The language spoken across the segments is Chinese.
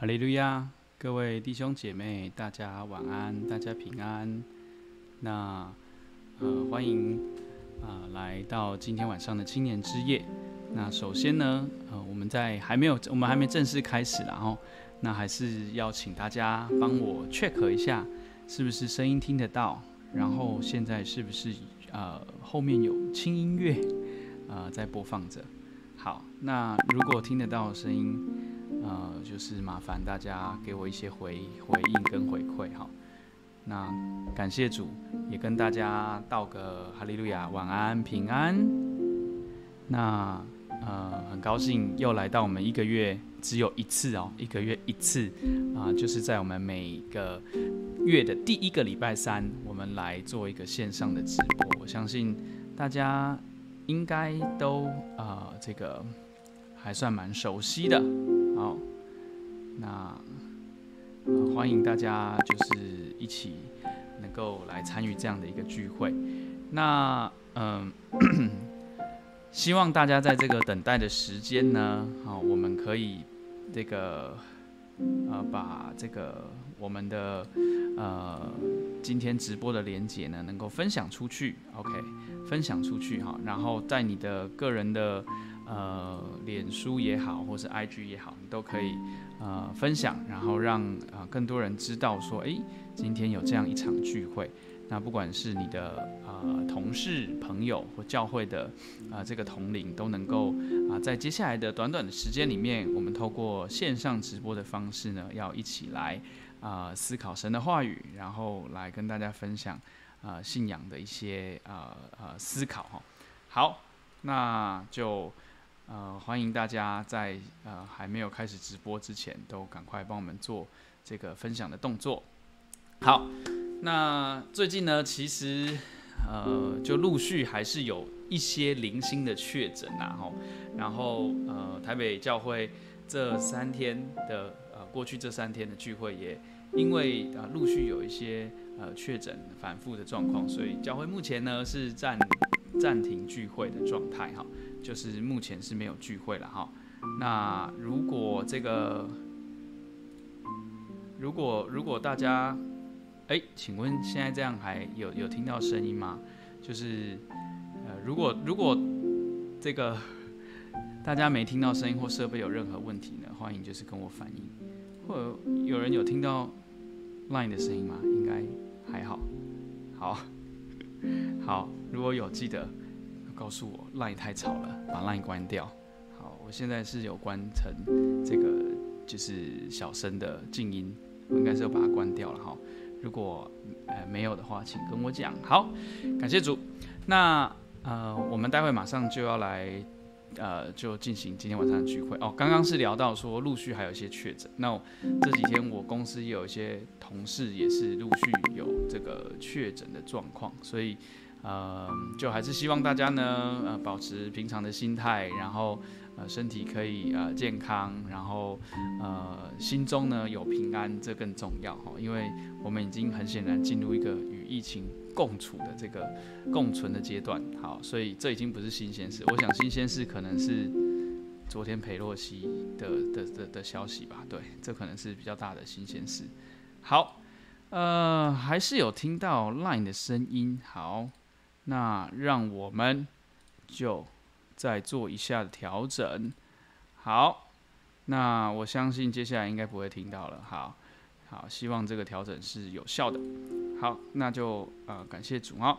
哈利路亚，各位弟兄姐妹，大家晚安，大家平安。那呃，欢迎啊、呃，来到今天晚上的青年之夜。那首先呢，呃，我们在还没有，我们还没正式开始，然后那还是要请大家帮我 check 一下，是不是声音听得到？然后现在是不是呃后面有轻音乐呃在播放着？好，那如果听得到声音，呃，就是麻烦大家给我一些回回应跟回馈哈。那感谢主，也跟大家道个哈利路亚，晚安平安。那呃，很高兴又来到我们一个月只有一次哦，一个月一次啊，就是在我们每个月的第一个礼拜三，我们来做一个线上的直播。我相信大家应该都呃这个还算蛮熟悉的。好，那、呃、欢迎大家就是一起能够来参与这样的一个聚会。那嗯、希望大家在这个等待的时间呢，好，我们可以这个呃把这个我们的呃今天直播的连接呢，能够分享出去，OK，分享出去哈，然后在你的个人的。呃，脸书也好，或是 IG 也好，你都可以呃分享，然后让呃更多人知道说，诶，今天有这样一场聚会。那不管是你的呃同事、朋友或教会的啊、呃、这个同龄，都能够啊、呃、在接下来的短短的时间里面，我们透过线上直播的方式呢，要一起来啊、呃、思考神的话语，然后来跟大家分享啊、呃、信仰的一些啊呃，呃思考哈。好，那就。呃，欢迎大家在呃还没有开始直播之前，都赶快帮我们做这个分享的动作。好，那最近呢，其实呃就陆续还是有一些零星的确诊呐，吼，然后呃台北教会这三天的呃过去这三天的聚会，也因为呃陆续有一些呃确诊反复的状况，所以教会目前呢是暂暂停聚会的状态，哈。就是目前是没有聚会了哈。那如果这个，如果如果大家，哎，请问现在这样还有有听到声音吗？就是呃，如果如果这个 大家没听到声音或设备有任何问题呢，欢迎就是跟我反映。或者有人有听到 Line 的声音吗？应该还好。好，好，如果有记得。告诉我 Line 太吵了，把 Line 关掉。好，我现在是有关成这个就是小声的静音，我应该是要把它关掉了哈。如果呃没有的话，请跟我讲。好，感谢主。那呃，我们待会马上就要来呃，就进行今天晚上的聚会哦。刚刚是聊到说陆续还有一些确诊，那这几天我公司也有一些同事也是陆续有这个确诊的状况，所以。呃，就还是希望大家呢，呃，保持平常的心态，然后呃，身体可以呃健康，然后呃，心中呢有平安，这更重要哈。因为我们已经很显然进入一个与疫情共处的这个共存的阶段，好，所以这已经不是新鲜事。我想新鲜事可能是昨天裴洛西的的的的，消息吧，对，这可能是比较大的新鲜事。好，呃，还是有听到 Line 的声音，好。那让我们就再做一下调整。好，那我相信接下来应该不会听到了。好，好，希望这个调整是有效的。好，那就呃感谢主。哦，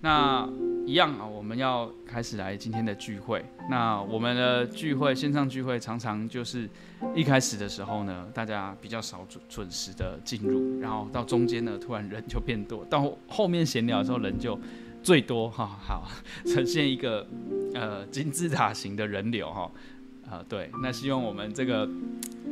那一样啊，我们要开始来今天的聚会。那我们的聚会线上聚会常常就是一开始的时候呢，大家比较少准准时的进入，然后到中间呢，突然人就变多，到后面闲聊的时候人就。最多哈好，呈现一个呃金字塔型的人流哈，啊对，那希望我们这个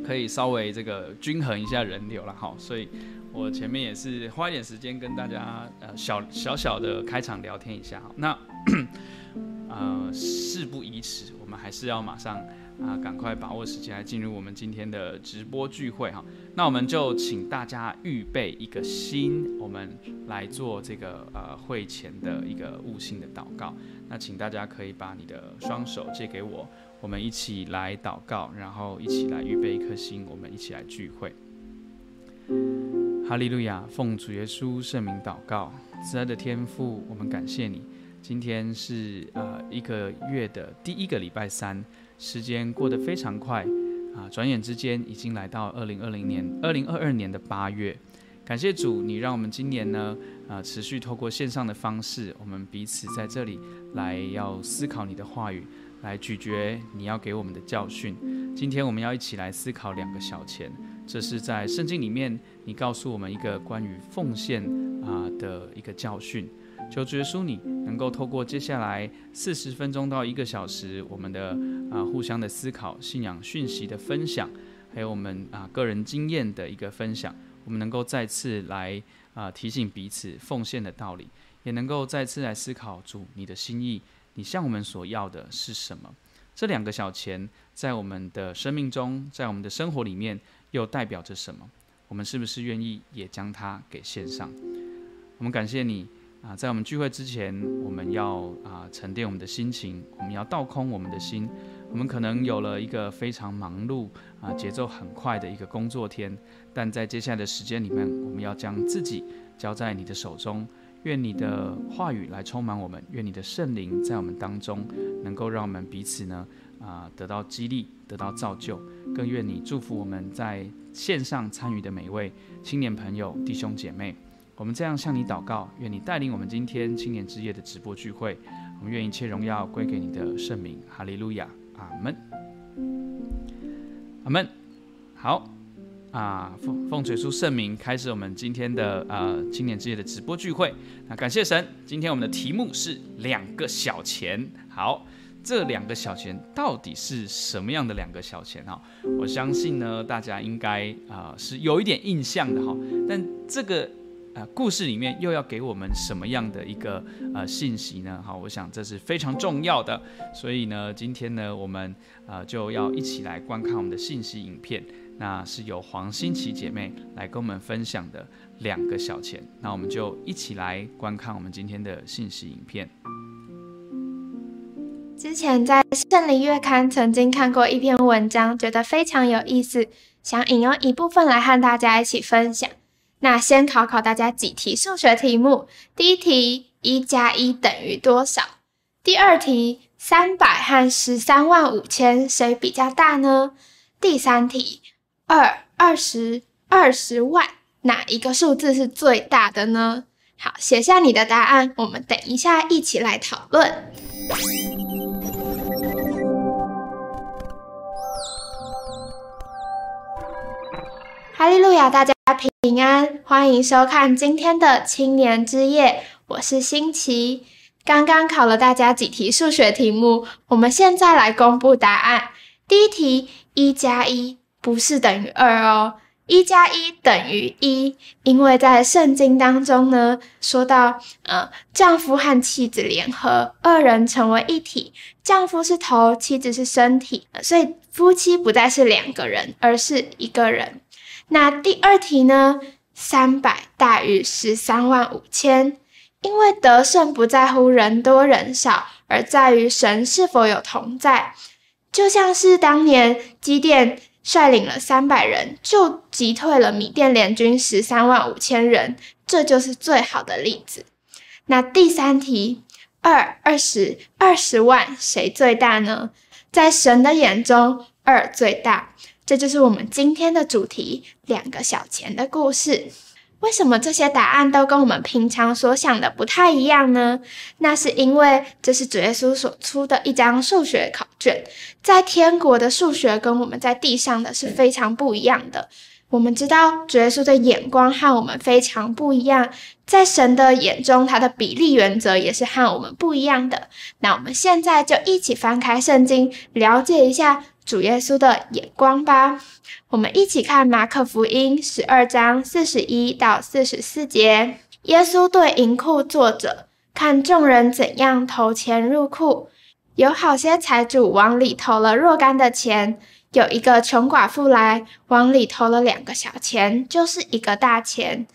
可以稍微这个均衡一下人流了哈，所以我前面也是花一点时间跟大家呃小小小的开场聊天一下哈，那呃，事不宜迟，我们还是要马上啊，赶快把握时间来进入我们今天的直播聚会哈。那我们就请大家预备一个心，我们来做这个呃会前的一个悟性的祷告。那请大家可以把你的双手借给我，我们一起来祷告，然后一起来预备一颗心，我们一起来聚会。哈利路亚，奉主耶稣圣名祷告，慈爱的天父，我们感谢你。今天是呃一个月的第一个礼拜三，时间过得非常快啊，转眼之间已经来到二零二零年二零二二年的八月。感谢主，你让我们今年呢啊持续透过线上的方式，我们彼此在这里来要思考你的话语，来咀嚼你要给我们的教训。今天我们要一起来思考两个小钱，这是在圣经里面你告诉我们一个关于奉献啊的一个教训。求主耶稣，你能够透过接下来四十分钟到一个小时，我们的啊、呃、互相的思考、信仰讯息的分享，还有我们啊、呃、个人经验的一个分享，我们能够再次来啊、呃、提醒彼此奉献的道理，也能够再次来思考主你的心意，你向我们所要的是什么？这两个小钱在我们的生命中，在我们的生活里面又代表着什么？我们是不是愿意也将它给献上？我们感谢你。啊，在我们聚会之前，我们要啊沉淀我们的心情，我们要倒空我们的心。我们可能有了一个非常忙碌啊，节奏很快的一个工作天，但在接下来的时间里面，我们要将自己交在你的手中。愿你的话语来充满我们，愿你的圣灵在我们当中，能够让我们彼此呢啊得到激励，得到造就。更愿你祝福我们在线上参与的每一位青年朋友、弟兄姐妹。我们这样向你祷告，愿你带领我们今天青年之夜的直播聚会。我们愿一切荣耀归给你的圣名，哈利路亚，阿门，阿门。好啊，奉奉主耶稣圣名开始我们今天的呃青年之夜的直播聚会。那感谢神，今天我们的题目是两个小钱。好，这两个小钱到底是什么样的两个小钱哈？我相信呢，大家应该啊、是有一点印象的哈，但这个。啊，故事里面又要给我们什么样的一个呃信息呢？好，我想这是非常重要的。所以呢，今天呢，我们呃就要一起来观看我们的信息影片。那是由黄欣琪姐妹来跟我们分享的两个小钱。那我们就一起来观看我们今天的信息影片。之前在圣灵月刊曾经看过一篇文章，觉得非常有意思，想引用一部分来和大家一起分享。那先考考大家几题数学题目。第一题，一加一等于多少？第二题，三百和十三万五千谁比较大呢？第三题，二、二十、二十万，哪一个数字是最大的呢？好，写下你的答案，我们等一下一起来讨论。哈利路亚，大家平安，欢迎收看今天的青年之夜，我是新奇。刚刚考了大家几题数学题目，我们现在来公布答案。第一题，一加一不是等于二哦，一加一等于一，因为在圣经当中呢，说到，呃，丈夫和妻子联合，二人成为一体，丈夫是头，妻子是身体，所以夫妻不再是两个人，而是一个人。那第二题呢？三百大于十三万五千，因为得胜不在乎人多人少，而在于神是否有同在。就像是当年基甸率领了三百人，就击退了米甸联军十三万五千人，这就是最好的例子。那第三题，二、二十、二十万，谁最大呢？在神的眼中，二最大。这就是我们今天的主题：两个小钱的故事。为什么这些答案都跟我们平常所想的不太一样呢？那是因为这是主耶稣所出的一张数学考卷，在天国的数学跟我们在地上的是非常不一样的。我们知道主耶稣的眼光和我们非常不一样，在神的眼中，他的比例原则也是和我们不一样的。那我们现在就一起翻开圣经，了解一下。主耶稣的眼光吧，我们一起看马可福音十二章四十一到四十四节。耶稣对银库坐着，看众人怎样投钱入库，有好些财主往里投了若干的钱，有一个穷寡妇来往里投了两个小钱，就是一个大钱。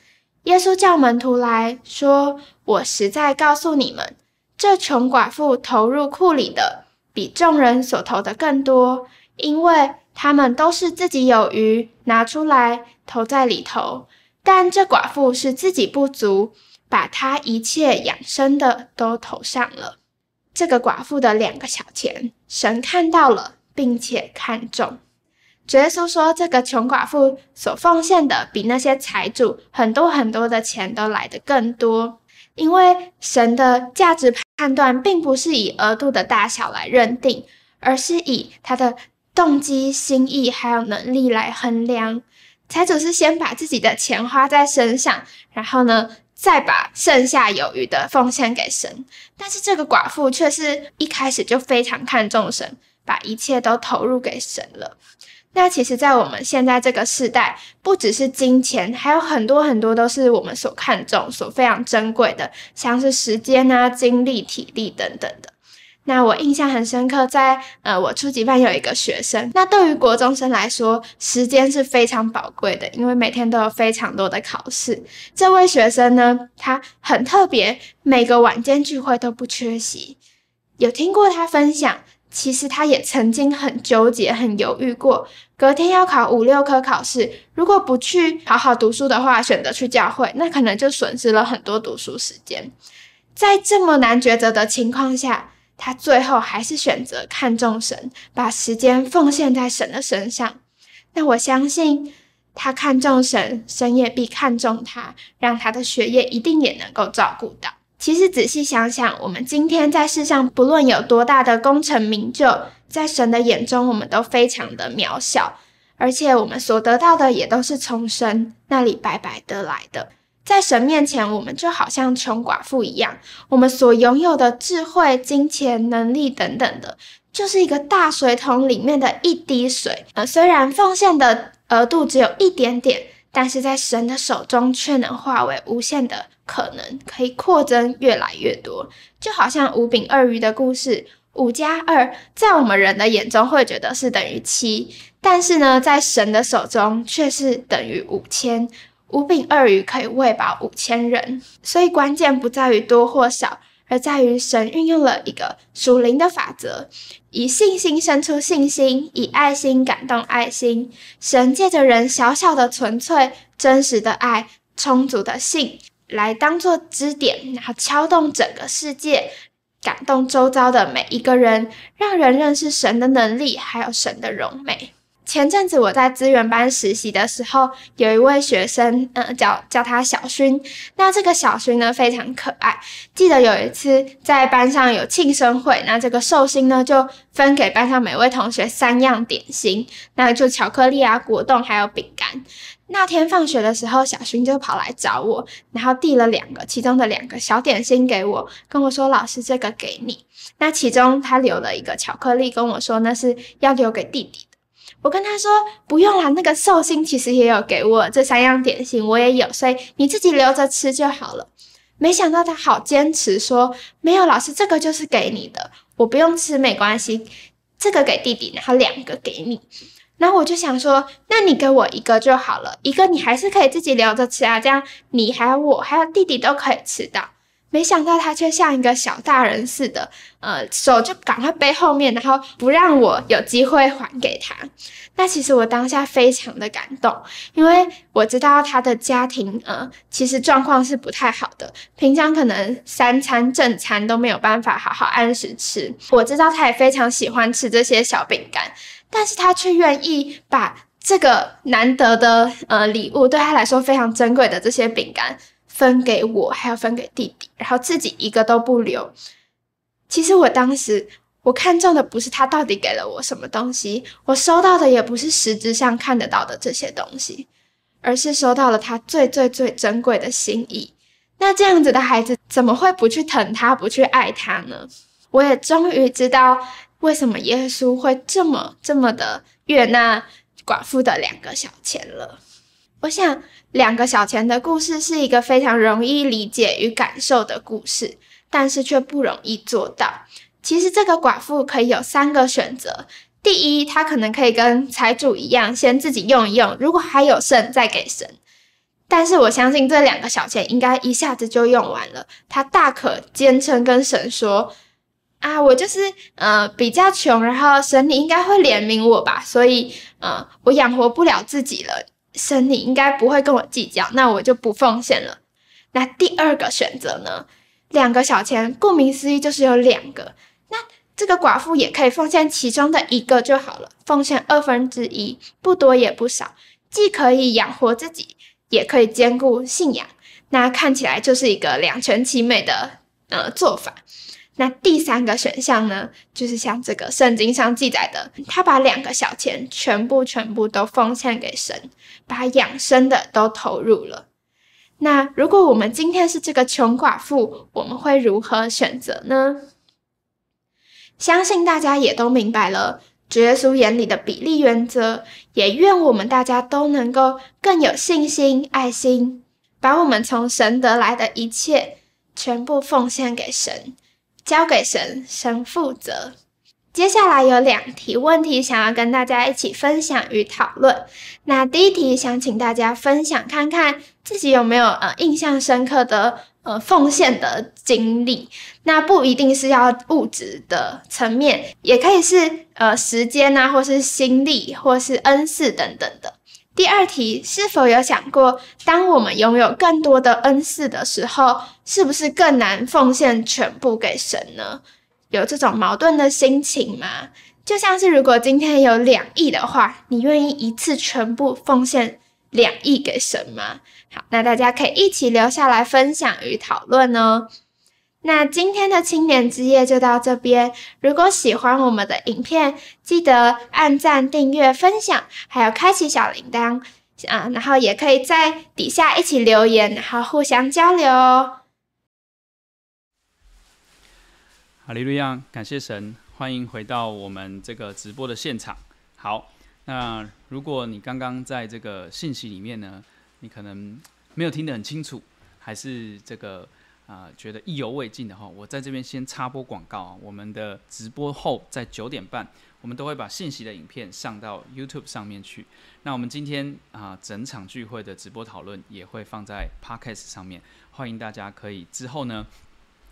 耶稣叫门徒来说：“我实在告诉你们，这穷寡妇投入库里的比众人所投的更多，因为他们都是自己有余，拿出来投在里头。但这寡妇是自己不足，把她一切养生的都投上了。”这个寡妇的两个小钱，神看到了，并且看重。耶稣说，这个穷寡妇所奉献的，比那些财主很多很多的钱都来得更多。因为神的价值判断，并不是以额度的大小来认定，而是以他的动机、心意还有能力来衡量。财主是先把自己的钱花在身上，然后呢，再把剩下有余的奉献给神，但是这个寡妇却是一开始就非常看重神，把一切都投入给神了。那其实，在我们现在这个时代，不只是金钱，还有很多很多都是我们所看重、所非常珍贵的，像是时间啊、精力、体力等等的。那我印象很深刻，在呃，我初级班有一个学生。那对于国中生来说，时间是非常宝贵的，因为每天都有非常多的考试。这位学生呢，他很特别，每个晚间聚会都不缺席。有听过他分享，其实他也曾经很纠结、很犹豫过。隔天要考五六科考试，如果不去好好读书的话，选择去教会，那可能就损失了很多读书时间。在这么难抉择的情况下，他最后还是选择看重神，把时间奉献在神的身上。那我相信他看重神，神也必看重他，让他的学业一定也能够照顾到。其实仔细想想，我们今天在世上，不论有多大的功成名就，在神的眼中，我们都非常的渺小，而且我们所得到的也都是从神那里白白得来的。在神面前，我们就好像穷寡妇一样，我们所拥有的智慧、金钱、能力等等的，就是一个大水桶里面的一滴水。呃，虽然奉献的额度只有一点点，但是在神的手中却能化为无限的可能，可以扩增越来越多。就好像五饼二鱼的故事，五加二，在我们人的眼中会觉得是等于七，但是呢，在神的手中却是等于五千。五饼二鱼可以喂饱五千人，所以关键不在于多或少，而在于神运用了一个属灵的法则，以信心生出信心，以爱心感动爱心。神借着人小小的纯粹、真实的爱、充足的信，来当做支点，然后敲动整个世界，感动周遭的每一个人，让人认识神的能力，还有神的荣美。前阵子我在资源班实习的时候，有一位学生，嗯，叫叫他小薰。那这个小薰呢，非常可爱。记得有一次在班上有庆生会，那这个寿星呢就分给班上每位同学三样点心，那就巧克力啊、果冻还有饼干。那天放学的时候，小薰就跑来找我，然后递了两个，其中的两个小点心给我，跟我说：“老师，这个给你。”那其中他留了一个巧克力，跟我说那是要留给弟弟的。我跟他说不用啦，那个寿星其实也有给我这三样点心，我也有，所以你自己留着吃就好了。没想到他好坚持说没有，老师这个就是给你的，我不用吃没关系，这个给弟弟，然后两个给你。然后我就想说，那你给我一个就好了，一个你还是可以自己留着吃啊，这样你还有我还有弟弟都可以吃到。没想到他却像一个小大人似的，呃，手就赶快背后面，然后不让我有机会还给他。那其实我当下非常的感动，因为我知道他的家庭，呃，其实状况是不太好的，平常可能三餐正餐都没有办法好好按时吃。我知道他也非常喜欢吃这些小饼干，但是他却愿意把这个难得的呃礼物，对他来说非常珍贵的这些饼干。分给我，还要分给弟弟，然后自己一个都不留。其实我当时我看中的不是他到底给了我什么东西，我收到的也不是实质上看得到的这些东西，而是收到了他最最最珍贵的心意。那这样子的孩子怎么会不去疼他，不去爱他呢？我也终于知道为什么耶稣会这么这么的悦纳寡妇的两个小钱了。我想，两个小钱的故事是一个非常容易理解与感受的故事，但是却不容易做到。其实这个寡妇可以有三个选择：第一，她可能可以跟财主一样，先自己用一用，如果还有剩再给神。但是我相信这两个小钱应该一下子就用完了，她大可坚称跟神说：“啊，我就是呃比较穷，然后神你应该会怜悯我吧，所以呃我养活不了自己了，神你应该不会跟我计较，那我就不奉献了。”那第二个选择呢？两个小钱，顾名思义就是有两个。那这个寡妇也可以奉献其中的一个就好了，奉献二分之一，不多也不少，既可以养活自己，也可以兼顾信仰。那看起来就是一个两全其美的呃做法。那第三个选项呢，就是像这个圣经上记载的，他把两个小钱全部全部都奉献给神，把养生的都投入了。那如果我们今天是这个穷寡妇，我们会如何选择呢？相信大家也都明白了，主耶稣眼里的比例原则，也愿我们大家都能够更有信心、爱心，把我们从神得来的一切全部奉献给神，交给神，神负责。接下来有两题问题想要跟大家一起分享与讨论。那第一题想请大家分享看看自己有没有呃印象深刻的呃奉献的经历。那不一定是要物质的层面，也可以是呃时间啊，或是心力，或是恩赐等等的。第二题是否有想过，当我们拥有更多的恩赐的时候，是不是更难奉献全部给神呢？有这种矛盾的心情吗？就像是如果今天有两亿的话，你愿意一次全部奉献两亿给神吗？好，那大家可以一起留下来分享与讨论哦。那今天的青年之夜就到这边。如果喜欢我们的影片，记得按赞、订阅、分享，还有开启小铃铛啊，然后也可以在底下一起留言，然后互相交流哦。哈利路亚，感谢神，欢迎回到我们这个直播的现场。好，那如果你刚刚在这个信息里面呢，你可能没有听得很清楚，还是这个啊、呃、觉得意犹未尽的话，我在这边先插播广告啊。我们的直播后在九点半，我们都会把信息的影片上到 YouTube 上面去。那我们今天啊、整场聚会的直播讨论也会放在 Podcast 上面，欢迎大家可以之后呢。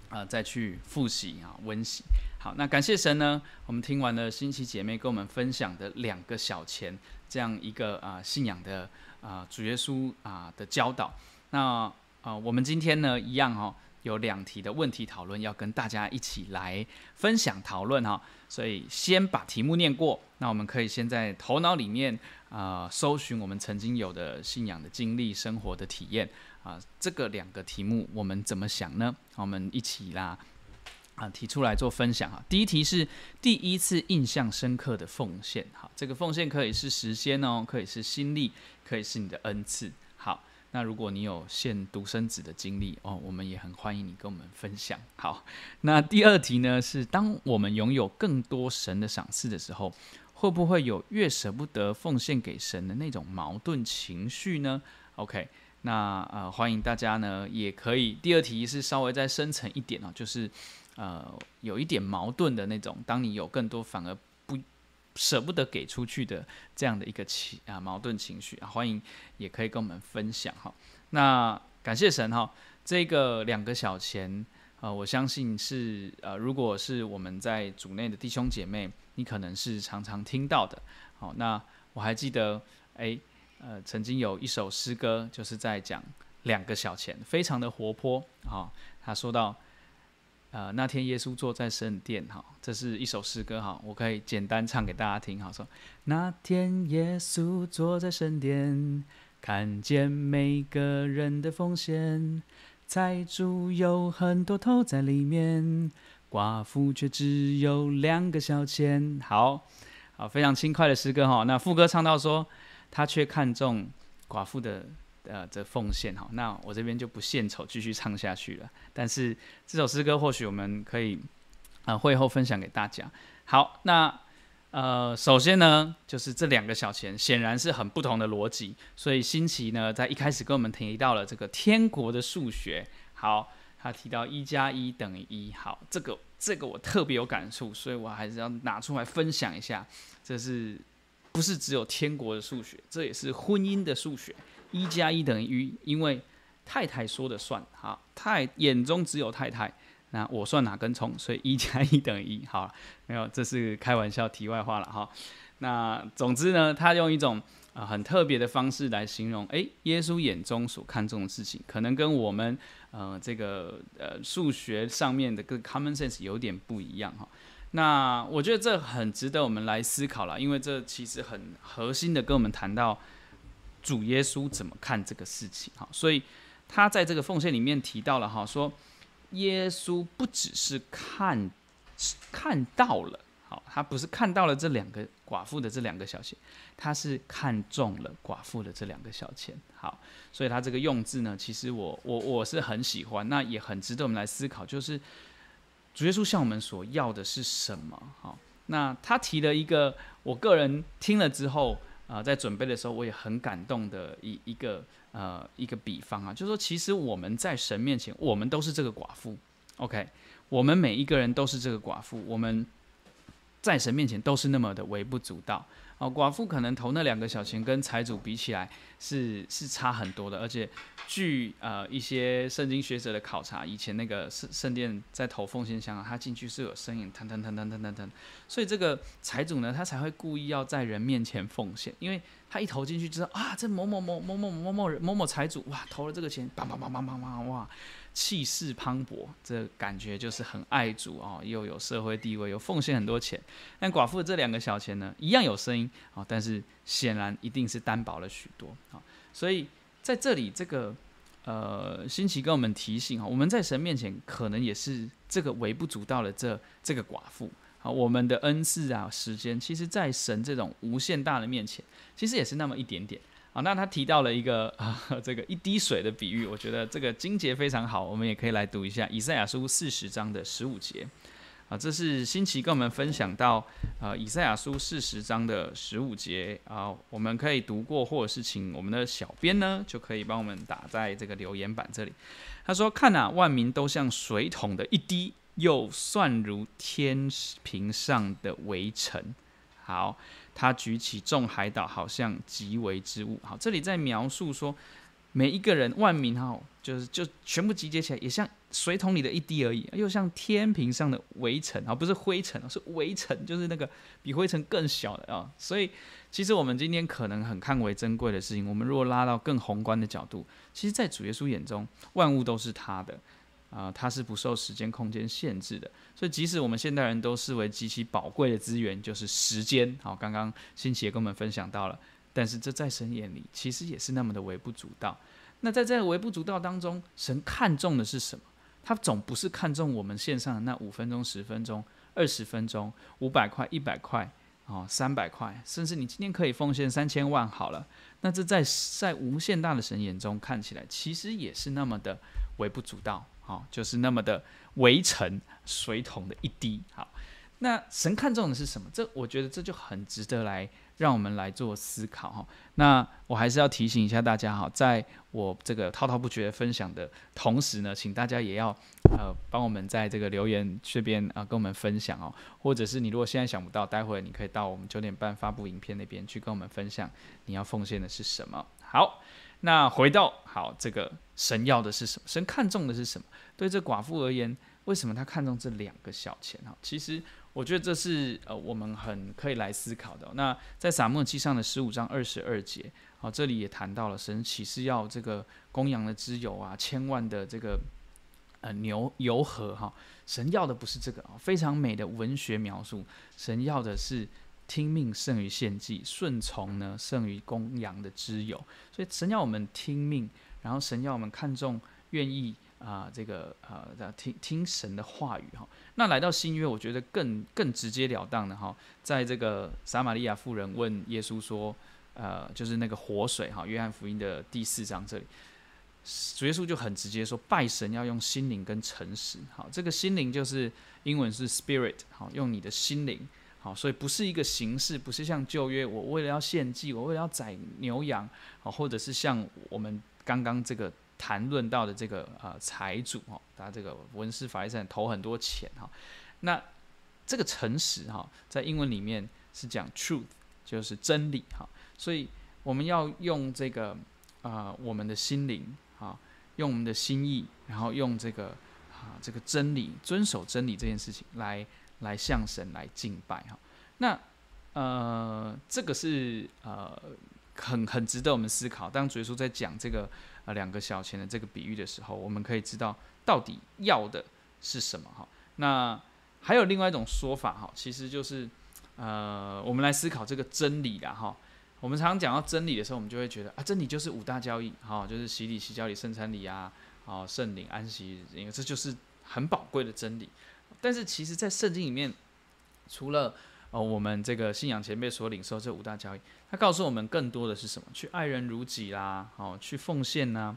啊、呃，再去复习啊，温习。好，那感谢神呢。我们听完了新奇姐妹跟我们分享的两个小钱这样一个啊、信仰的啊、主耶稣啊、的教导。那啊、我们今天呢一样哈、有两题的问题讨论要跟大家一起来分享讨论哈。所以先把题目念过，那我们可以先在头脑里面啊、搜寻我们曾经有的信仰的经历、生活的体验。啊，这个两个题目我们怎么想呢？我们一起啦，啊，提出来做分享哈。第一题是第一次印象深刻的奉献，哈，这个奉献可以是时间哦，可以是心力，可以是你的恩赐。好，那如果你有现独生子的经历哦，我们也很欢迎你跟我们分享。好，那第二题呢是当我们拥有更多神的赏赐的时候，会不会有越舍不得奉献给神的那种矛盾情绪呢？OK。那呃，欢迎大家呢，也可以。第二题是稍微再深层一点哦，就是呃，有一点矛盾的那种。当你有更多，反而舍不得给出去的这样的一个情啊矛盾情绪啊，欢迎也可以跟我们分享哈。那感谢神哈，这个两个小钱呃，我相信是呃，如果是我们在主内的弟兄姐妹，你可能是常常听到的。好，那我还记得哎。呃，曾经有一首诗歌，就是在讲两个小钱，非常的活泼哈、他说到，呃，那天耶稣坐在圣殿哈、这是一首诗歌哈、我可以简单唱给大家听哈。说那天耶稣坐在圣殿，看见每个人的奉献，财主有很多头在里面，寡妇却只有两个小钱。好，好，非常轻快的诗歌哈、那副歌唱到说。他却看重寡妇的呃的奉献哈，那我这边就不献丑，继续唱下去了。但是这首诗歌或许我们可以啊、会后分享给大家。好，那呃首先呢，就是这两个小钱显然是很不同的逻辑，所以新奇呢在一开始跟我们提到了这个天国的数学。好，他提到一加一等于一。好，这个这个我特别有感触，所以我还是要拿出来分享一下。这是不是只有天国的数学？这也是婚姻的数学。一加一等于一，因为太太说的算。好，太眼中只有太太，那我算哪根葱？所以一加一等于一。好，没有，这是开玩笑，题外话了哈。那总之呢，他用一种啊、很特别的方式来形容，诶，耶稣眼中所看重的事情，可能跟我们呃这个呃数学上面的个 common sense 有点不一样哈。那我觉得这很值得我们来思考了，因为这其实很核心的跟我们谈到主耶稣怎么看这个事情哈。所以他在这个奉献里面提到了哈，说耶稣不只是看看到了。好，他不是看到了这两个寡妇的这两个小钱，他是看中了寡妇的这两个小钱。好，所以他这个用字呢，其实我我我是很喜欢，那也很值得我们来思考，就是主耶稣向我们所要的是什么？好，那他提了一个，我个人听了之后，啊、在准备的时候我也很感动的一一个呃一个比方啊，就是说，其实我们在神面前，我们都是这个寡妇，OK，我们每一个人都是这个寡妇，我们。在神面前都是那么的微不足道哦，寡妇可能投那两个小钱跟财主比起来是是差很多的，而且据呃一些圣经学者的考察，以前那个圣圣殿在投奉献箱啊，他进去是有声音，腾腾腾腾腾腾腾，所以这个财主呢，他才会故意要在人面前奉献，因为他一投进去知道啊，这某某某某某某某某某财主哇投了这个钱，梆梆梆梆梆梆哇。气势磅礴，这感觉就是很爱主哦，又有社会地位，又奉献很多钱。但寡妇的这两个小钱呢，一样有声音啊，但是显然一定是单薄了许多啊。所以在这里，这个呃，新奇跟我们提醒啊，我们在神面前可能也是这个微不足道的这这个寡妇啊，我们的恩赐啊，时间，其实在神这种无限大的面前，其实也是那么一点点。好，那他提到了一个 啊，这个一滴水的比喻，我觉得这个经节非常好，我们也可以来读一下以赛亚书四十章的十五节。啊，这是新奇跟我们分享到啊，以赛亚书四十章的十五节啊，我们可以读过，或者是请我们的小编呢，就可以帮我们打在这个留言板这里。他说：“看啊，万民都像水桶的一滴，又算如天平上的微尘。”好。他举起众海岛，好像极微之物。好，这里在描述说，每一个人万民哈，就是就全部集结起来，也像水桶里的一滴而已，又像天平上的微尘啊，不是灰尘，是微尘，就是那个比灰尘更小的啊。所以，其实我们今天可能很看为珍贵的事情，我们如果拉到更宏观的角度，其实，在主耶稣眼中，万物都是他的。啊，它是不受时间空间限制的，所以即使我们现代人都视为极其宝贵的资源，就是时间。好，刚刚新奇也跟我们分享到了，但是这在神眼里其实也是那么的微不足道。那在这微不足道当中，神看重的是什么？他总不是看重我们线上的那五分钟、十分钟、二十分钟、五百块、一百块啊、三百块，甚至你今天可以奉献三千万好了。那这在在无限大的神眼中看起来，其实也是那么的微不足道。好，就是那么的微尘，水桶的一滴。好，那神看重的是什么？这我觉得这就很值得来让我们来做思考哈。那我还是要提醒一下大家哈，在我这个滔滔不绝分享的同时呢，请大家也要呃帮我们在这个留言这边啊跟我们分享哦，或者是你如果现在想不到，待会你可以到我们九点半发布影片那边去跟我们分享你要奉献的是什么。好。那回到好，这个神要的是什么？神看重的是什么？对这寡妇而言，为什么他看重这两个小钱？哈，其实我觉得这是呃我们很可以来思考的。那在撒母耳记上的十五章二十二节，好，这里也谈到了神岂是要这个公羊的脂油啊，千万的这个呃牛油和哈，神要的不是这个啊，非常美的文学描述，神要的是。听命胜于献祭，顺从呢胜于公羊的脂油。所以神要我们听命，然后神要我们看重、愿意啊、呃，这个啊、呃，听听神的话语哈。那来到新约，我觉得更更直截了当的哈，在这个撒玛利亚妇人问耶稣说，呃，就是那个活水哈，约翰福音的第四章这里，主耶稣就很直接说，拜神要用心灵跟诚实。好，这个心灵就是英文是 spirit，好，用你的心灵。好，所以不是一个形式，不是像旧约，我为了要献祭，我为了要宰牛羊，啊，或者是像我们刚刚这个谈论到的这个呃财主哈，他这个文士法利赛投很多钱哈，那这个诚实哈，在英文里面是讲 truth，就是真理哈。所以我们要用这个啊、呃，我们的心灵啊，用我们的心意，然后用这个啊，这个真理，遵守真理这件事情来来向神来敬拜哈。那呃，这个是呃很很值得我们思考。当主耶稣在讲这个呃两个小钱的这个比喻的时候，我们可以知道到底要的是什么哈。那还有另外一种说法哈，其实就是，呃，我们来思考这个真理啦哈。我们常常讲到真理的时候，我们就会觉得啊，真理就是五大教义哈，就是洗礼、洗脚礼、圣餐礼啊，啊，圣灵、安息，因为这就是很宝贵的真理。但是其实，在圣经里面，除了呃我们这个信仰前辈所领受这五大教义，它告诉我们更多的是什么？去爱人如己啦，哦，去奉献呐，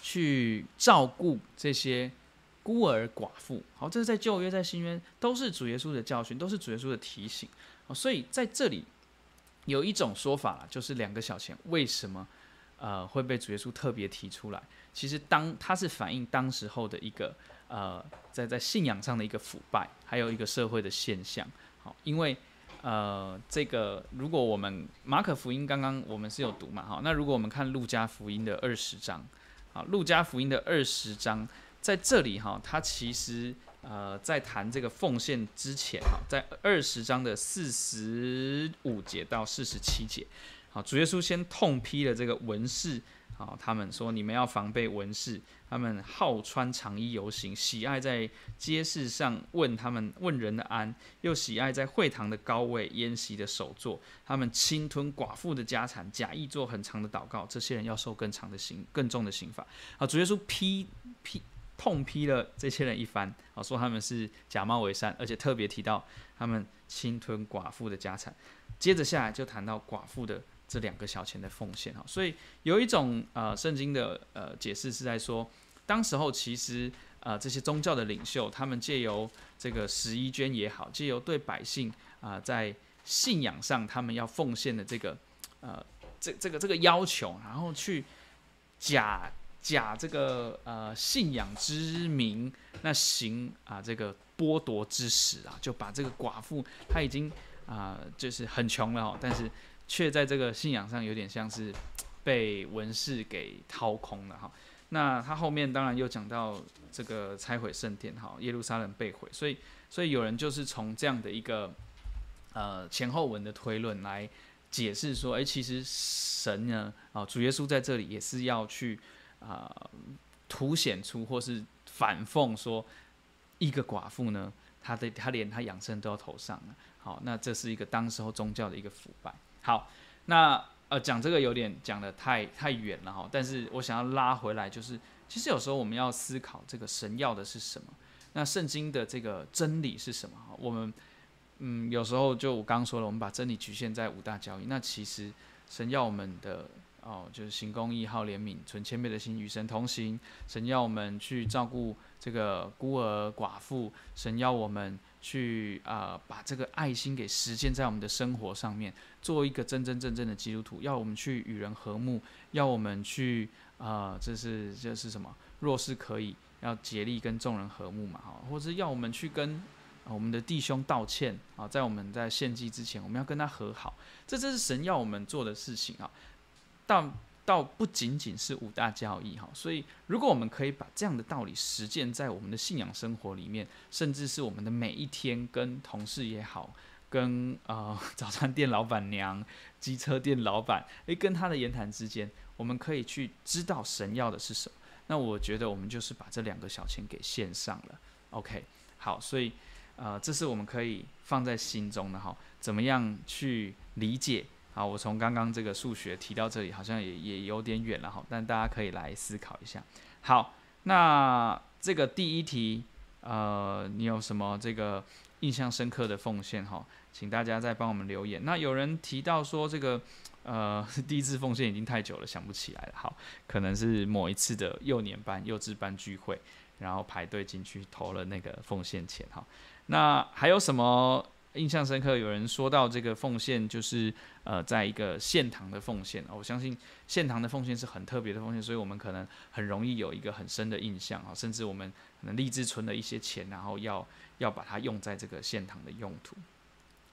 去照顾这些。孤儿寡妇，好，这是在旧约，在新约都是主耶稣的教训，都是主耶稣的提醒。所以在这里有一种说法，就是两个小钱为什么呃会被主耶稣特别提出来？其实当它是反映当时候的一个呃在在信仰上的一个腐败，还有一个社会的现象。好，因为呃这个如果我们马可福音刚刚我们是有读嘛，好，那如果我们看路加福音的二十章，好，路加福音的二十章。在这里哈，他其实呃在谈这个奉献之前哈，在二十章的四十五节到四十七节，好，主耶稣先痛批了这个文士，好，他们说你们要防备文士，他们好穿长衣游行，喜爱在街市上问他们问人的安，又喜爱在会堂的高位宴席的首座，他们侵吞寡妇的家产，假意做很长的祷告，这些人要受更长的刑，更重的刑罚。好，主耶稣批批。痛批了这些人一番，啊，说他们是假冒为善，而且特别提到他们侵吞寡妇的家产。接着下来就谈到寡妇的这两个小钱的奉献，哈，所以有一种呃圣经的呃解释是在说，当时候其实呃这些宗教的领袖，他们借由这个十一捐也好，借由对百姓啊、在信仰上他们要奉献的这个呃这这个这个要求，然后去假。假这个呃信仰之名，那行啊这个剥夺之实啊，就把这个寡妇她已经啊、就是很穷了，但是却在这个信仰上有点像是被文士给掏空了哈。那他后面当然又讲到这个拆毁圣殿哈，耶路撒冷被毁，所以所以有人就是从这样的一个呃前后文的推论来解释说，哎，其实神呢啊主耶稣在这里也是要去。啊、凸显出或是反讽说，一个寡妇呢，她的她连她养生都要投上了。好，那这是一个当时候宗教的一个腐败。好，那呃讲这个有点讲得太太远了哈，但是我想要拉回来，就是其实有时候我们要思考这个神要的是什么，那圣经的这个真理是什么？哈我们嗯有时候就我刚刚说了，我们把真理局限在五大教义，那其实神要我们的。哦，就是行公义、好怜悯、存谦卑的心，与神同行。神要我们去照顾这个孤儿寡妇，神要我们去啊、把这个爱心给实践在我们的生活上面，做一个真真正正的基督徒。要我们去与人和睦，要我们去啊、这是这是什么？若是可以，要竭力跟众人和睦嘛，哈，或者要我们去跟我们的弟兄道歉啊，在我们在献祭之前，我们要跟他和好。这这是神要我们做的事情啊。到倒不仅仅是五大教义哈，所以如果我们可以把这样的道理实践在我们的信仰生活里面，甚至是我们的每一天，跟同事也好，跟呃早餐店老板娘、机车店老板，诶，跟他的言谈之间，我们可以去知道神要的是什么。那我觉得我们就是把这两个小钱给献上了。OK，好，所以呃，这是我们可以放在心中的哈，怎么样去理解？好，我从刚刚这个数学提到这里，好像也也有点远了哈，但大家可以来思考一下。好，那这个第一题，呃，你有什么这个印象深刻的奉献哈？请大家再帮我们留言。那有人提到说这个，呃，第一次奉献已经太久了，想不起来了。好，可能是某一次的幼年班、幼稚班聚会，然后排队进去投了那个奉献钱哈。那还有什么？印象深刻，有人说到这个奉献就是呃，在一个献堂的奉献，我相信献堂的奉献是很特别的奉献，所以我们可能很容易有一个很深的印象啊，甚至我们可能立志存了一些钱，然后要要把它用在这个献堂的用途。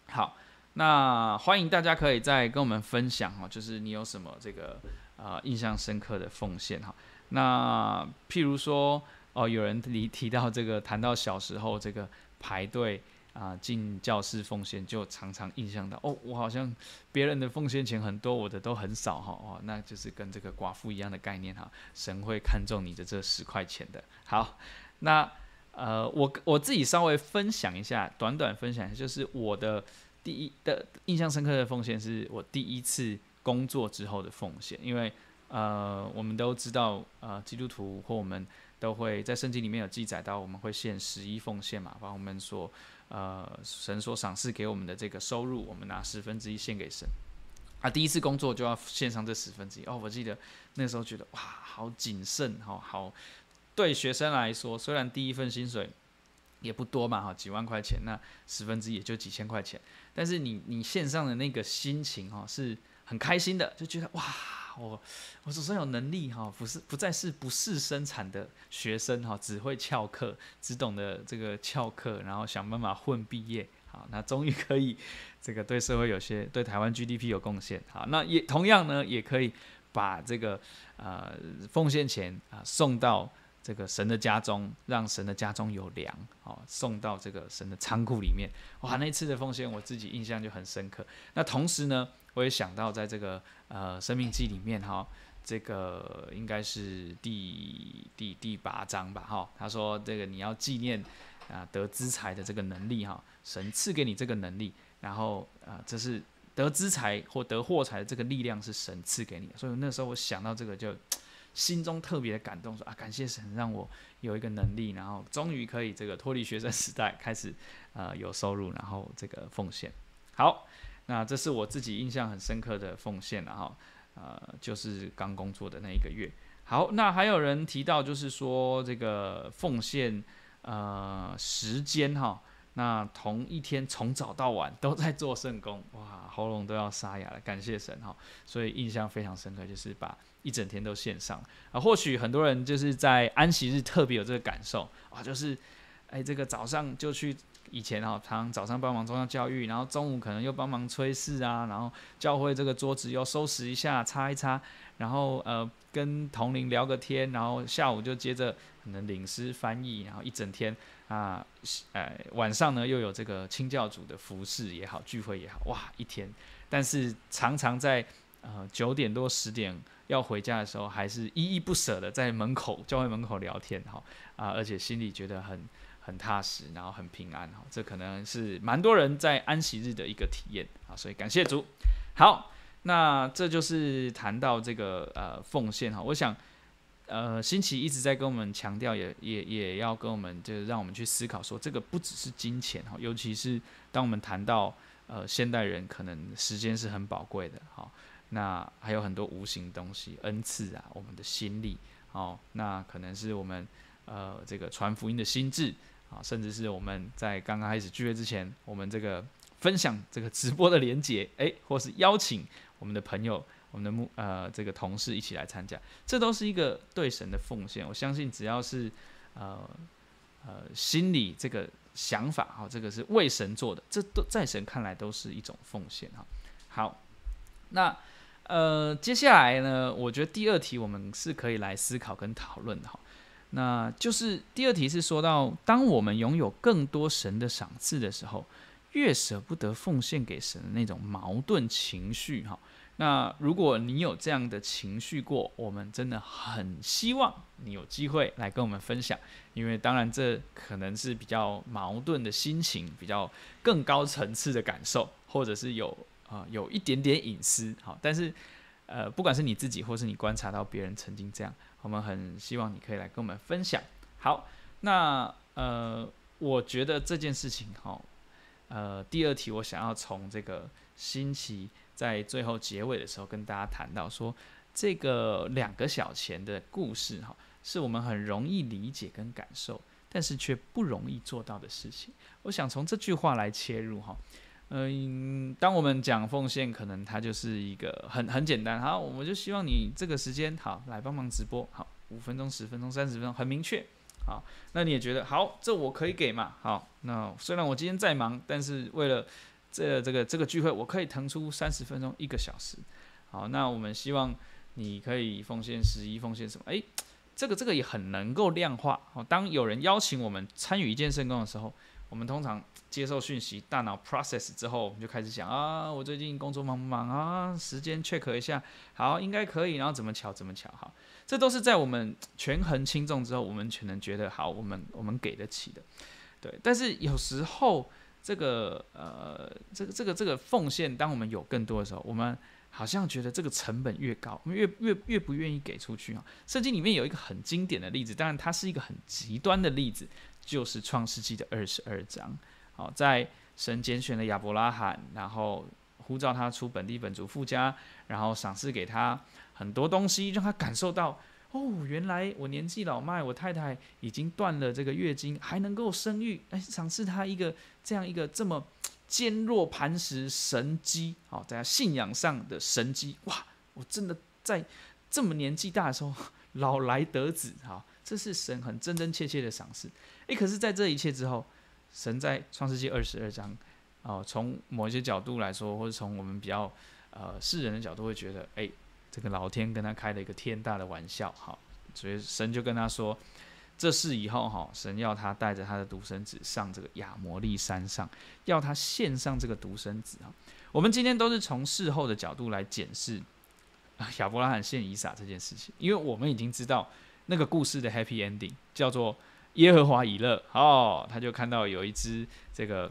好，那欢迎大家可以再跟我们分享哈，就是你有什么这个呃印象深刻的奉献哈。那譬如说哦，有人提提到这个，谈到小时候这个排队啊进教室奉献，就常常印象到哦，我好像别人的奉献钱很多，我的都很少哈哦，那就是跟这个寡妇一样的概念哈，神会看重你的这十块钱的。好，那呃我我自己稍微分享一下，短短分享一下，就是我的第一的印象深刻的奉献，是我第一次工作之后的奉献，因为。呃，我们都知道，呃，基督徒或我们都会在圣经里面有记载到，我们会献十一奉献嘛，把我们所呃神所赏赐给我们的这个收入，我们拿十分之一献给神。啊，第一次工作就要献上这十分之一哦，我记得那时候觉得哇，好谨慎好，好，对学生来说，虽然第一份薪水也不多嘛哈，几万块钱，那十分之一也就几千块钱，但是你你线上的那个心情哈，是很开心的，就觉得哇。我我总算有能力哈，不是不再是不事生产的学生哈，只会翘课，只懂得这个翘课，然后想办法混毕业。好，那终于可以这个对社会有些对台湾 GDP 有贡献。好，那也同样呢，也可以把这个呃奉献钱啊送到这个神的家中，让神的家中有粮。好，送到这个神的仓库里面。哇，那次的奉献我自己印象就很深刻。那同时呢，我也想到，在这个呃《生命记》里面哈，这个应该是第第第八章吧哈。他说这个你要纪念啊得资财的这个能力哈，神赐给你这个能力，然后啊这是得资财或得货财的这个力量是神赐给你的。所以那时候我想到这个就心中特别的感动，说啊感谢神让我有一个能力，然后终于可以这个脱离学生时代，开始呃有收入，然后这个奉献好。那这是我自己印象很深刻的奉献了哈，呃，就是刚工作的那一个月。好，那还有人提到，就是说这个奉献呃时间哈，那同一天从早到晚都在做圣工，哇，喉咙都要沙哑了，感谢神哈，所以印象非常深刻，就是把一整天都献上啊。或许很多人就是在安息日特别有这个感受啊，就是哎，这个早上就去。以前哈，常常早上帮忙中央教育，然后中午可能又帮忙炊事啊，然后教会这个桌子又收拾一下、擦一擦，然后呃跟同龄聊个天，然后下午就接着可能领诗翻译，然后一整天啊，呃晚上呢又有这个清教主的服饰也好，聚会也好，哇一天，但是常常在呃九点多十点要回家的时候，还是依依不舍的在门口教会门口聊天哈啊，而且心里觉得很。很踏实，然后很平安哈，这可能是蛮多人在安息日的一个体验啊，所以感谢主。好，那这就是谈到这个呃奉献哈，我想呃新奇一直在跟我们强调，也也也要跟我们就是让我们去思考说，这个不只是金钱哈，尤其是当我们谈到呃现代人可能时间是很宝贵的哈，那还有很多无形东西恩赐啊，我们的心力哦，那可能是我们呃这个传福音的心智。啊，甚至是我们在刚刚开始聚会之前，我们这个分享这个直播的连接，诶，或是邀请我们的朋友、我们的牧呃这个同事一起来参加，这都是一个对神的奉献。我相信只要是呃呃心里这个想法哈，这个是为神做的，这都在神看来都是一种奉献哈。好，那呃接下来呢，我觉得第二题我们是可以来思考跟讨论的哈。那就是第二题是说到，当我们拥有更多神的赏赐的时候，越舍不得奉献给神的那种矛盾情绪哈。那如果你有这样的情绪过，我们真的很希望你有机会来跟我们分享，因为当然这可能是比较矛盾的心情，比较更高层次的感受，或者是有啊、有一点点隐私好。但是呃，不管是你自己或是你观察到别人曾经这样。我们很希望你可以来跟我们分享。好，那呃，我觉得这件事情哈，呃，第二题我想要从这个星期在最后结尾的时候跟大家谈到说，这个两个小钱的故事哈，是我们很容易理解跟感受，但是却不容易做到的事情。我想从这句话来切入哈。嗯，当我们讲奉献，可能它就是一个很很简单。好，我们就希望你这个时间好来帮忙直播，好，五分钟、十分钟、三十分钟，很明确。好，那你也觉得好，这我可以给嘛？好，那虽然我今天再忙，但是为了这这个这个聚会，我可以腾出三十分钟、一个小时。好，那我们希望你可以奉献十一，奉献什么？诶，这个这个也很能够量化。好，当有人邀请我们参与一件圣工的时候。我们通常接受讯息，大脑 process 之后，我们就开始想啊，我最近工作忙不忙啊？时间 check 一下，好，应该可以，然后怎么巧怎么巧，好，这都是在我们权衡轻重之后，我们才能觉得好，我们我们给得起的，对。但是有时候这个呃，这个这个这个奉献，当我们有更多的时候，我们好像觉得这个成本越高，我们越越越不愿意给出去啊。圣经里面有一个很经典的例子，当然它是一个很极端的例子。就是创世纪的二十二章，好，在神拣选了亚伯拉罕，然后呼召他出本地本族父家，然后赏赐给他很多东西，让他感受到哦，原来我年纪老迈，我太太已经断了这个月经，还能够生育，哎，赏赐他一个这样一个这么坚若磐石神迹，好，在他信仰上的神迹，哇，我真的在这么年纪大的时候老来得子，好，这是神很真真切切的赏赐。诶，可是，在这一切之后，神在创世纪二十二章，哦、从某一些角度来说，或者从我们比较呃世人的角度，会觉得，诶，这个老天跟他开了一个天大的玩笑，好，所以神就跟他说，这事以后，哈，神要他带着他的独生子上这个亚摩利山上，要他献上这个独生子啊。我们今天都是从事后的角度来检视 亚伯拉罕献以撒这件事情，因为我们已经知道那个故事的 happy ending 叫做。耶和华以勒哦，他就看到有一只这个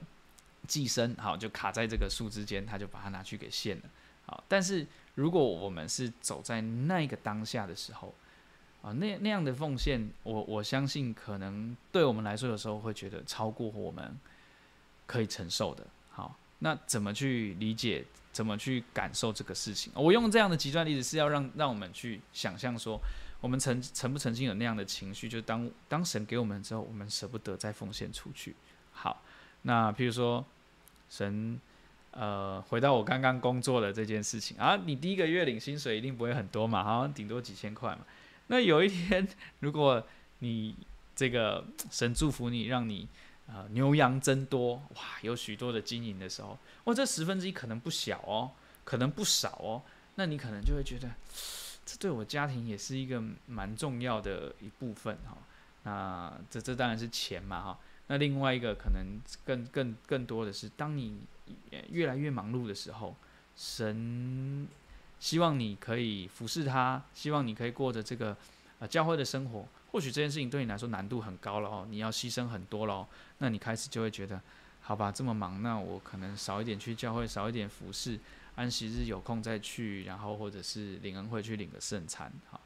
寄生，好，就卡在这个树枝间，他就把它拿去给献了。好，但是如果我们是走在那个当下的时候，啊，那那样的奉献，我我相信可能对我们来说，有时候会觉得超过我们可以承受的。好，那怎么去理解，怎么去感受这个事情？我用这样的极端例子，是要让让我们去想象说。我们曾曾不曾经有那样的情绪，就当当神给我们之后，我们舍不得再奉献出去。好，那譬如说，神，呃，回到我刚刚工作的这件事情啊，你第一个月领薪水一定不会很多嘛，好像顶多几千块嘛。那有一天，如果你这个神祝福你，让你呃牛羊增多，哇，有许多的金银的时候，哇，这十分之一可能不小哦，可能不少哦，那你可能就会觉得。这对我家庭也是一个蛮重要的一部分哈。那这这当然是钱嘛哈。那另外一个可能更更更多的是，当你越来越忙碌的时候，神希望你可以服侍他，希望你可以过着这个呃教会的生活。或许这件事情对你来说难度很高了哦，你要牺牲很多了。那你开始就会觉得，好吧，这么忙，那我可能少一点去教会，少一点服侍。安息日有空再去，然后或者是领恩会去领个圣餐，好，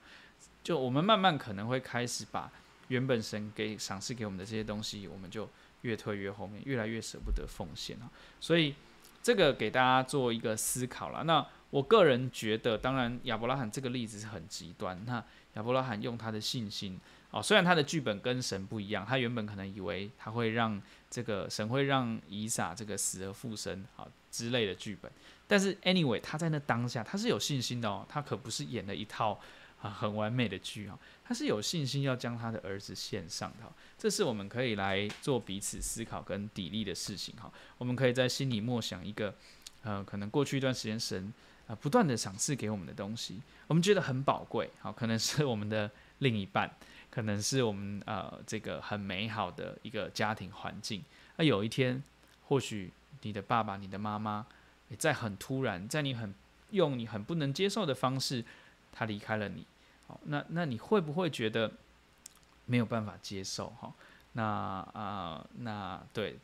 就我们慢慢可能会开始把原本神给赏赐给我们的这些东西，我们就越推越后面，越来越舍不得奉献啊。所以这个给大家做一个思考了。那我个人觉得，当然亚伯拉罕这个例子是很极端。那亚伯拉罕用他的信心，哦，虽然他的剧本跟神不一样，他原本可能以为他会让这个神会让以撒这个死而复生，好之类的剧本。但是，anyway，他在那当下，他是有信心的哦。他可不是演了一套啊很完美的剧啊，他是有信心要将他的儿子献上的。这是我们可以来做彼此思考跟砥砺的事情哈。我们可以在心里默想一个，呃，可能过去一段时间神啊不断的赏赐给我们的东西，我们觉得很宝贵。好，可能是我们的另一半，可能是我们呃这个很美好的一个家庭环境。那有一天，或许你的爸爸、你的妈妈也。在很突然，在你很用你很不能接受的方式，他离开了你，那那你会不会觉得没有办法接受？哈，那啊、那对，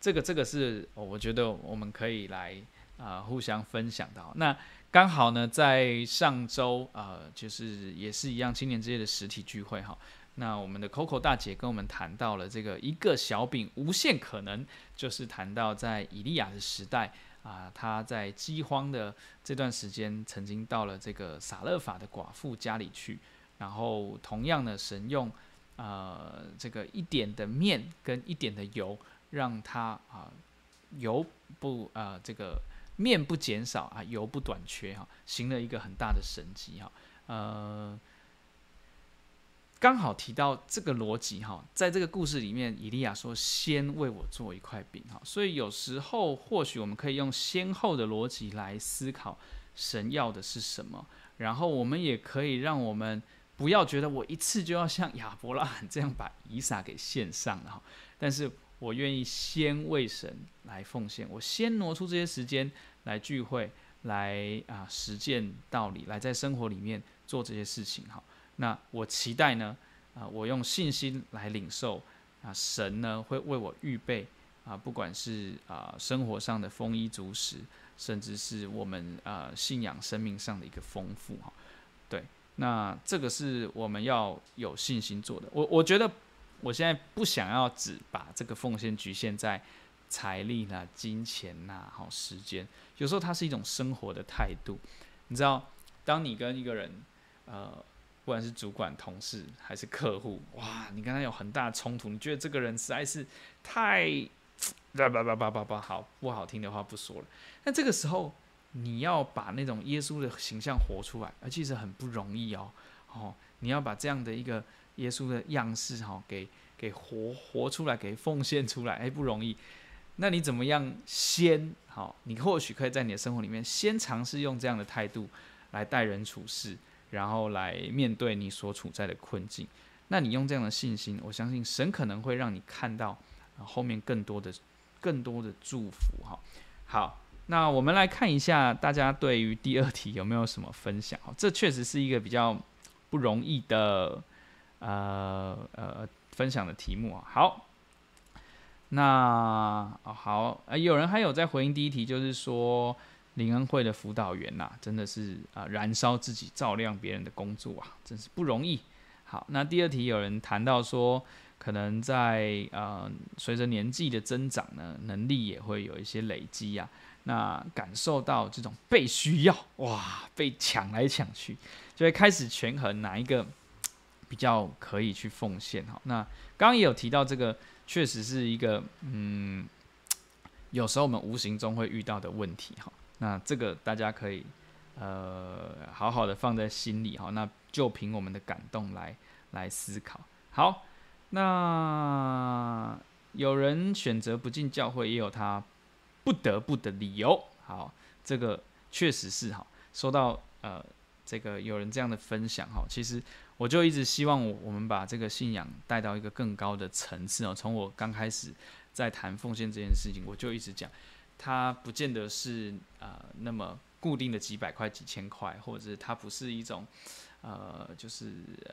这个这个是我觉得我们可以来啊、互相分享的。那刚好呢，在上周啊、就是也是一样青年之夜的实体聚会哈。那我们的 Coco 大姐跟我们谈到了这个一个小饼无限可能，就是谈到在以利亚的时代。啊，他在饥荒的这段时间，曾经到了这个撒勒法的寡妇家里去，然后同样的，神用呃这个一点的面跟一点的油，让它啊、油不啊、呃、这个面不减少啊油不短缺哈，行了一个很大的神迹哈，呃。刚好提到这个逻辑哈，在这个故事里面，以利亚说：“先为我做一块饼。”哈，所以有时候或许我们可以用先后的逻辑来思考神要的是什么，然后我们也可以让我们不要觉得我一次就要像亚伯拉罕这样把以撒给献上了哈，但是我愿意先为神来奉献，我先挪出这些时间来聚会，来啊实践道理，来在生活里面做这些事情哈。那我期待呢，啊，我用信心来领受，啊，神呢会为我预备，啊，不管是啊生活上的丰衣足食，甚至是我们啊信仰生命上的一个丰富哈，对，那这个是我们要有信心做的。我我觉得我现在不想要只把这个奉献局限在财力啦、金钱呐、好时间，有时候它是一种生活的态度。你知道，当你跟一个人，呃。不管是主管、同事还是客户，哇，你跟他有很大的冲突，你觉得这个人实在是太……叭叭叭叭叭叭，好不好听的话不说了。那这个时候，你要把那种耶稣的形象活出来，而其实很不容易哦。哦，你要把这样的一个耶稣的样式，哈，给给活活出来，给奉献出来，哎，不容易。那你怎么样先？好，你或许可以在你的生活里面先尝试用这样的态度来待人处事。然后来面对你所处在的困境，那你用这样的信心，我相信神可能会让你看到后面更多的、更多的祝福哈。好，那我们来看一下大家对于第二题有没有什么分享？这确实是一个比较不容易的呃呃分享的题目啊。好，那好，有人还有在回应第一题，就是说。林恩会的辅导员呐、啊，真的是啊，燃烧自己照亮别人的工作啊，真是不容易。好，那第二题有人谈到说，可能在呃随着年纪的增长呢，能力也会有一些累积、啊。那感受到这种被需要，哇，被抢来抢去，就会开始权衡哪一个比较可以去奉献。哈，那刚刚也有提到这个，确实是一个嗯，有时候我们无形中会遇到的问题。哈。那这个大家可以，呃，好好的放在心里哈。那就凭我们的感动来来思考。好，那有人选择不进教会，也有他不得不的理由。好，这个确实是哈。说到呃，这个有人这样的分享哈，其实我就一直希望我我们把这个信仰带到一个更高的层次哦。从我刚开始在谈奉献这件事情，我就一直讲。它不见得是呃那么固定的几百块几千块，或者是它不是一种呃就是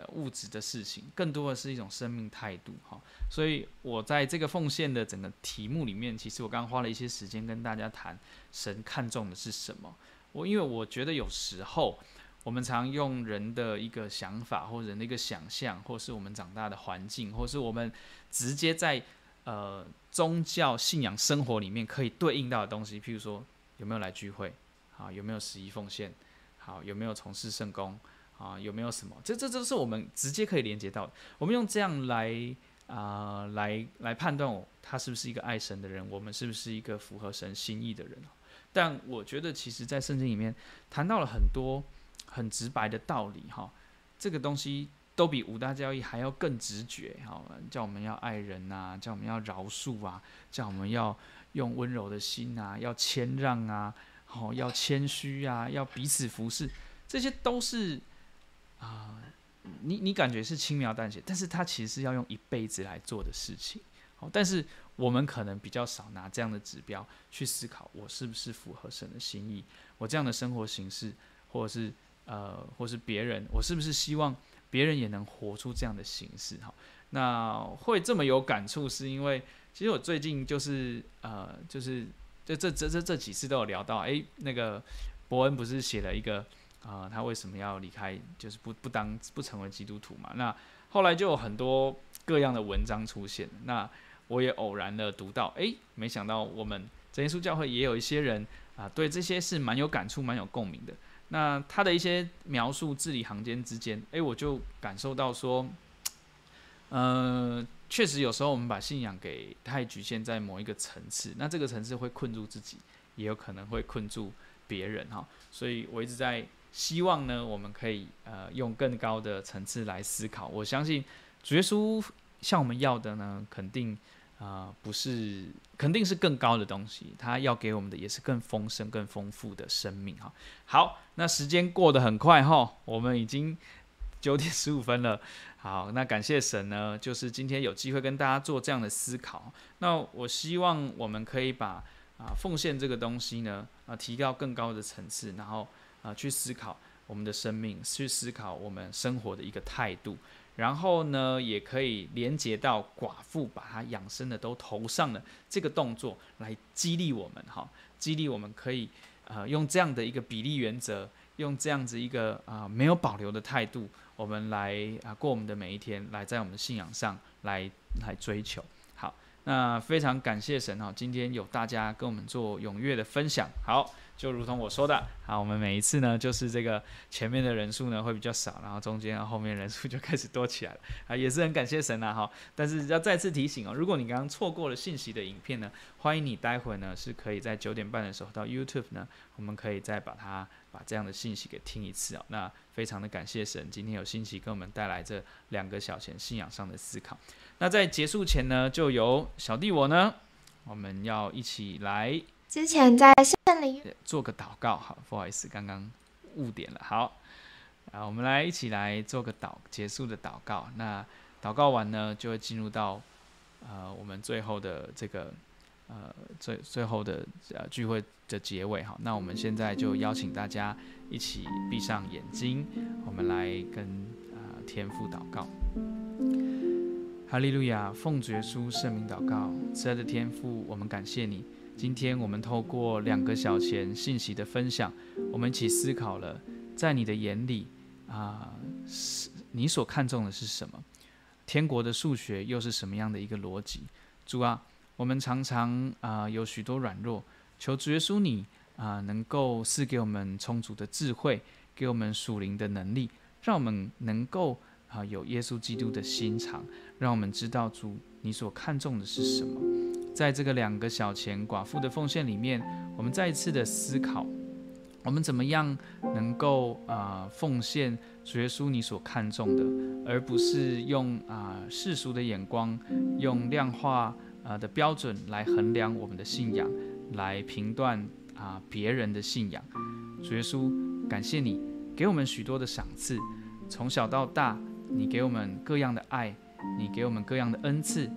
物质的事情，更多的是一种生命态度哈。所以我在这个奉献的整个题目里面，其实我刚花了一些时间跟大家谈神看重的是什么。我因为我觉得有时候我们常用人的一个想法，或者人的一个想象，或是我们长大的环境，或是我们直接在。呃，宗教信仰生活里面可以对应到的东西，譬如说有没有来聚会，啊，有没有十一奉献，好，有没有从事圣工，啊，有没有什么？这这都是我们直接可以连接到的。我们用这样来啊、来来判断我他是不是一个爱神的人，我们是不是一个符合神心意的人。但我觉得，其实，在圣经里面谈到了很多很直白的道理，哈，这个东西。都比五大教义还要更直觉，好，叫我们要爱人呐，叫我们要饶恕啊，叫我们要用温柔的心啊，要谦让啊，好，要谦虚啊，要彼此服侍，这些都是啊、你你感觉是轻描淡写，但是它其实是要用一辈子来做的事情，好，但是我们可能比较少拿这样的指标去思考，我是不是符合神的心意，我这样的生活形式，或者是呃，或是别人，我是不是希望。别人也能活出这样的形式哈，那会这么有感触，是因为其实我最近就是呃，就是这这这这这几次都有聊到，哎、那个伯恩不是写了一个啊、他为什么要离开，就是不不当不成为基督徒嘛？那后来就有很多各样的文章出现，那我也偶然的读到，哎、没想到我们真耶稣教会也有一些人啊、对这些是蛮有感触、蛮有共鸣的。那他的一些描述字里行间之间，诶，我就感受到说，呃，确实有时候我们把信仰给太局限在某一个层次，那这个层次会困住自己，也有可能会困住别人哈。所以我一直在希望呢，我们可以呃用更高的层次来思考。我相信主耶稣向我们要的呢，肯定啊、不是，肯定是更高的东西。他要给我们的也是更丰盛、更丰富的生命哈。好，那时间过得很快哈，我们已经九点十五分了。好，那感谢神呢，就是今天有机会跟大家做这样的思考。那我希望我们可以把啊奉献这个东西呢啊提高更高的层次，然后啊去思考我们的生命，去思考我们生活的一个态度，然后呢也可以连接到寡妇把她养生的都投上了这个动作，来激励我们哈，激励我们可以啊用这样的一个比例原则，用这样子一个啊没有保留的态度。我们来啊过我们的每一天，来在我们的信仰上来来追求。好，那非常感谢神哈，今天有大家跟我们做踊跃的分享。好。就如同我说的，好，我们每一次呢，就是这个前面的人数呢会比较少，然后中间后面人数就开始多起来了，啊，也是很感谢神呐，哈。但是要再次提醒哦，如果你刚刚错过了信息的影片呢，欢迎你待会呢是可以在九点半的时候到 YouTube 呢，我们可以再把它把这样的信息给听一次哦。那非常的感谢神，今天有信息给我们带来这两个小钱信仰上的思考。那在结束前呢，就由小弟我呢，我们要一起来。之前在做个祷告，好，不好意思，刚刚误点了。好，啊，我们来一起来做个祷结束的祷告。那祷告完呢，就会进入到呃我们最后的这个呃最最后的呃聚会的结尾。好，那我们现在就邀请大家一起闭上眼睛，我们来跟啊、呃、天父祷告。哈利路亚，奉主耶稣圣名祷告，慈爱的天父，我们感谢你。今天我们透过两个小钱信息的分享，我们一起思考了，在你的眼里啊，是你所看重的是什么？天国的数学又是什么样的一个逻辑？主啊，我们常常啊有许多软弱，求主耶稣你啊能够赐给我们充足的智慧，给我们属灵的能力，让我们能够啊有耶稣基督的心肠，让我们知道主你所看重的是什么。在这个两个小钱寡妇的奉献里面，我们再一次的思考，我们怎么样能够啊、奉献主耶稣你所看重的，而不是用啊、世俗的眼光，用量化啊的标准来衡量我们的信仰，来评断啊别人的信仰。主耶稣，感谢你给我们许多的赏赐，从小到大，你给我们各样的爱，你给我们各样的恩赐。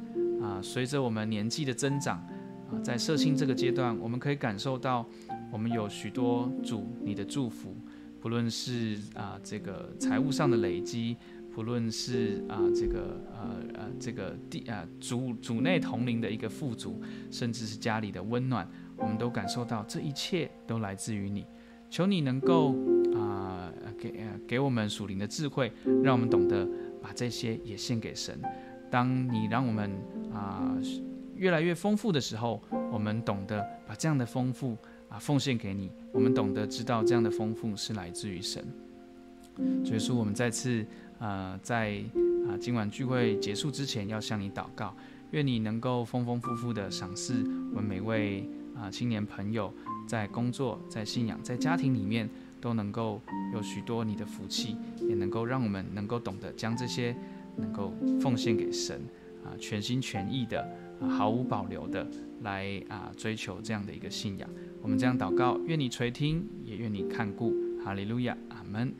啊，随着我们年纪的增长，啊，在社青这个阶段，我们可以感受到，我们有许多主你的祝福，不论是啊这个财务上的累积，不论是啊这个呃呃这个地啊主主内同龄的一个富足，甚至是家里的温暖，我们都感受到这一切都来自于你。求你能够啊给给我们属灵的智慧，让我们懂得把这些也献给神。当你让我们啊越来越丰富的时候，我们懂得把这样的丰富啊奉献给你。我们懂得知道这样的丰富是来自于神。所以说，我们再次啊在啊今晚聚会结束之前，要向你祷告，愿你能够丰丰富富的赏赐我们每位啊青年朋友，在工作、在信仰、在家庭里面都能够有许多你的福气，也能够让我们能够懂得将这些。能够奉献给神啊，全心全意的啊，毫无保留的来啊追求这样的一个信仰。我们这样祷告，愿你垂听，也愿你看顾。哈利路亚，阿门。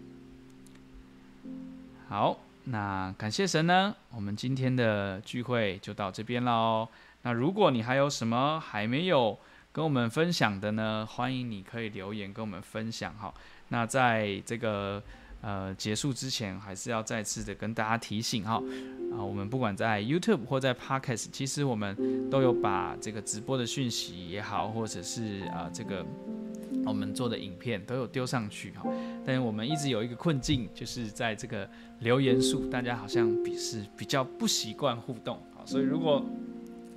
好，那感谢神呢，我们今天的聚会就到这边喽。那如果你还有什么还没有跟我们分享的呢，欢迎你可以留言跟我们分享哈。那在这个。呃，结束之前还是要再次的跟大家提醒哈，啊，我们不管在 YouTube 或在 Podcast，其实我们都有把这个直播的讯息也好，或者是啊这个我们做的影片都有丢上去哈。但是我们一直有一个困境，就是在这个留言数，大家好像比是比较不习惯互动啊。所以如果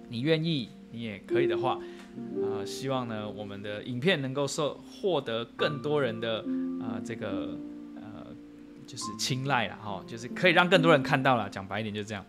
你愿意，你也可以的话，啊，希望呢我们的影片能够受获得更多人的啊这个。就是青睐了哈，就是可以让更多人看到了。讲白一点就是这样，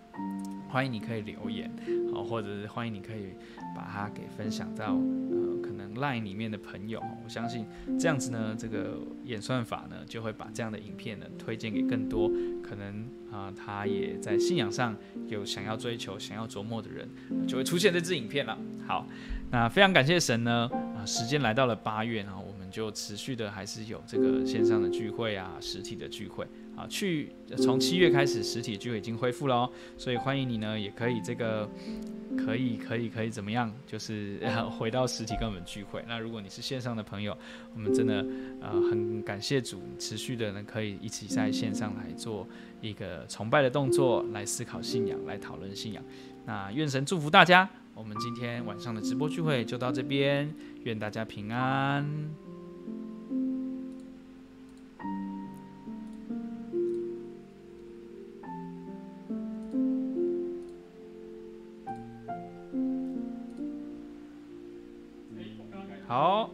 欢迎你可以留言，好，或者是欢迎你可以把它给分享到呃可能 LINE 里面的朋友。我相信这样子呢，这个演算法呢就会把这样的影片呢推荐给更多可能啊、他也在信仰上有想要追求、想要琢磨的人，就会出现这支影片了。好，那非常感谢神呢啊、时间来到了八月，然后。就持续的还是有这个线上的聚会啊，实体的聚会啊，去从七月开始实体聚会已经恢复了哦，所以欢迎你呢，也可以这个可以可以可以怎么样，就是 回到实体跟我们聚会。那如果你是线上的朋友，我们真的呃很感谢主，持续的呢可以一起在线上来做一个崇拜的动作，来思考信仰，来讨论信仰。那愿神祝福大家，我们今天晚上的直播聚会就到这边，愿大家平安。好。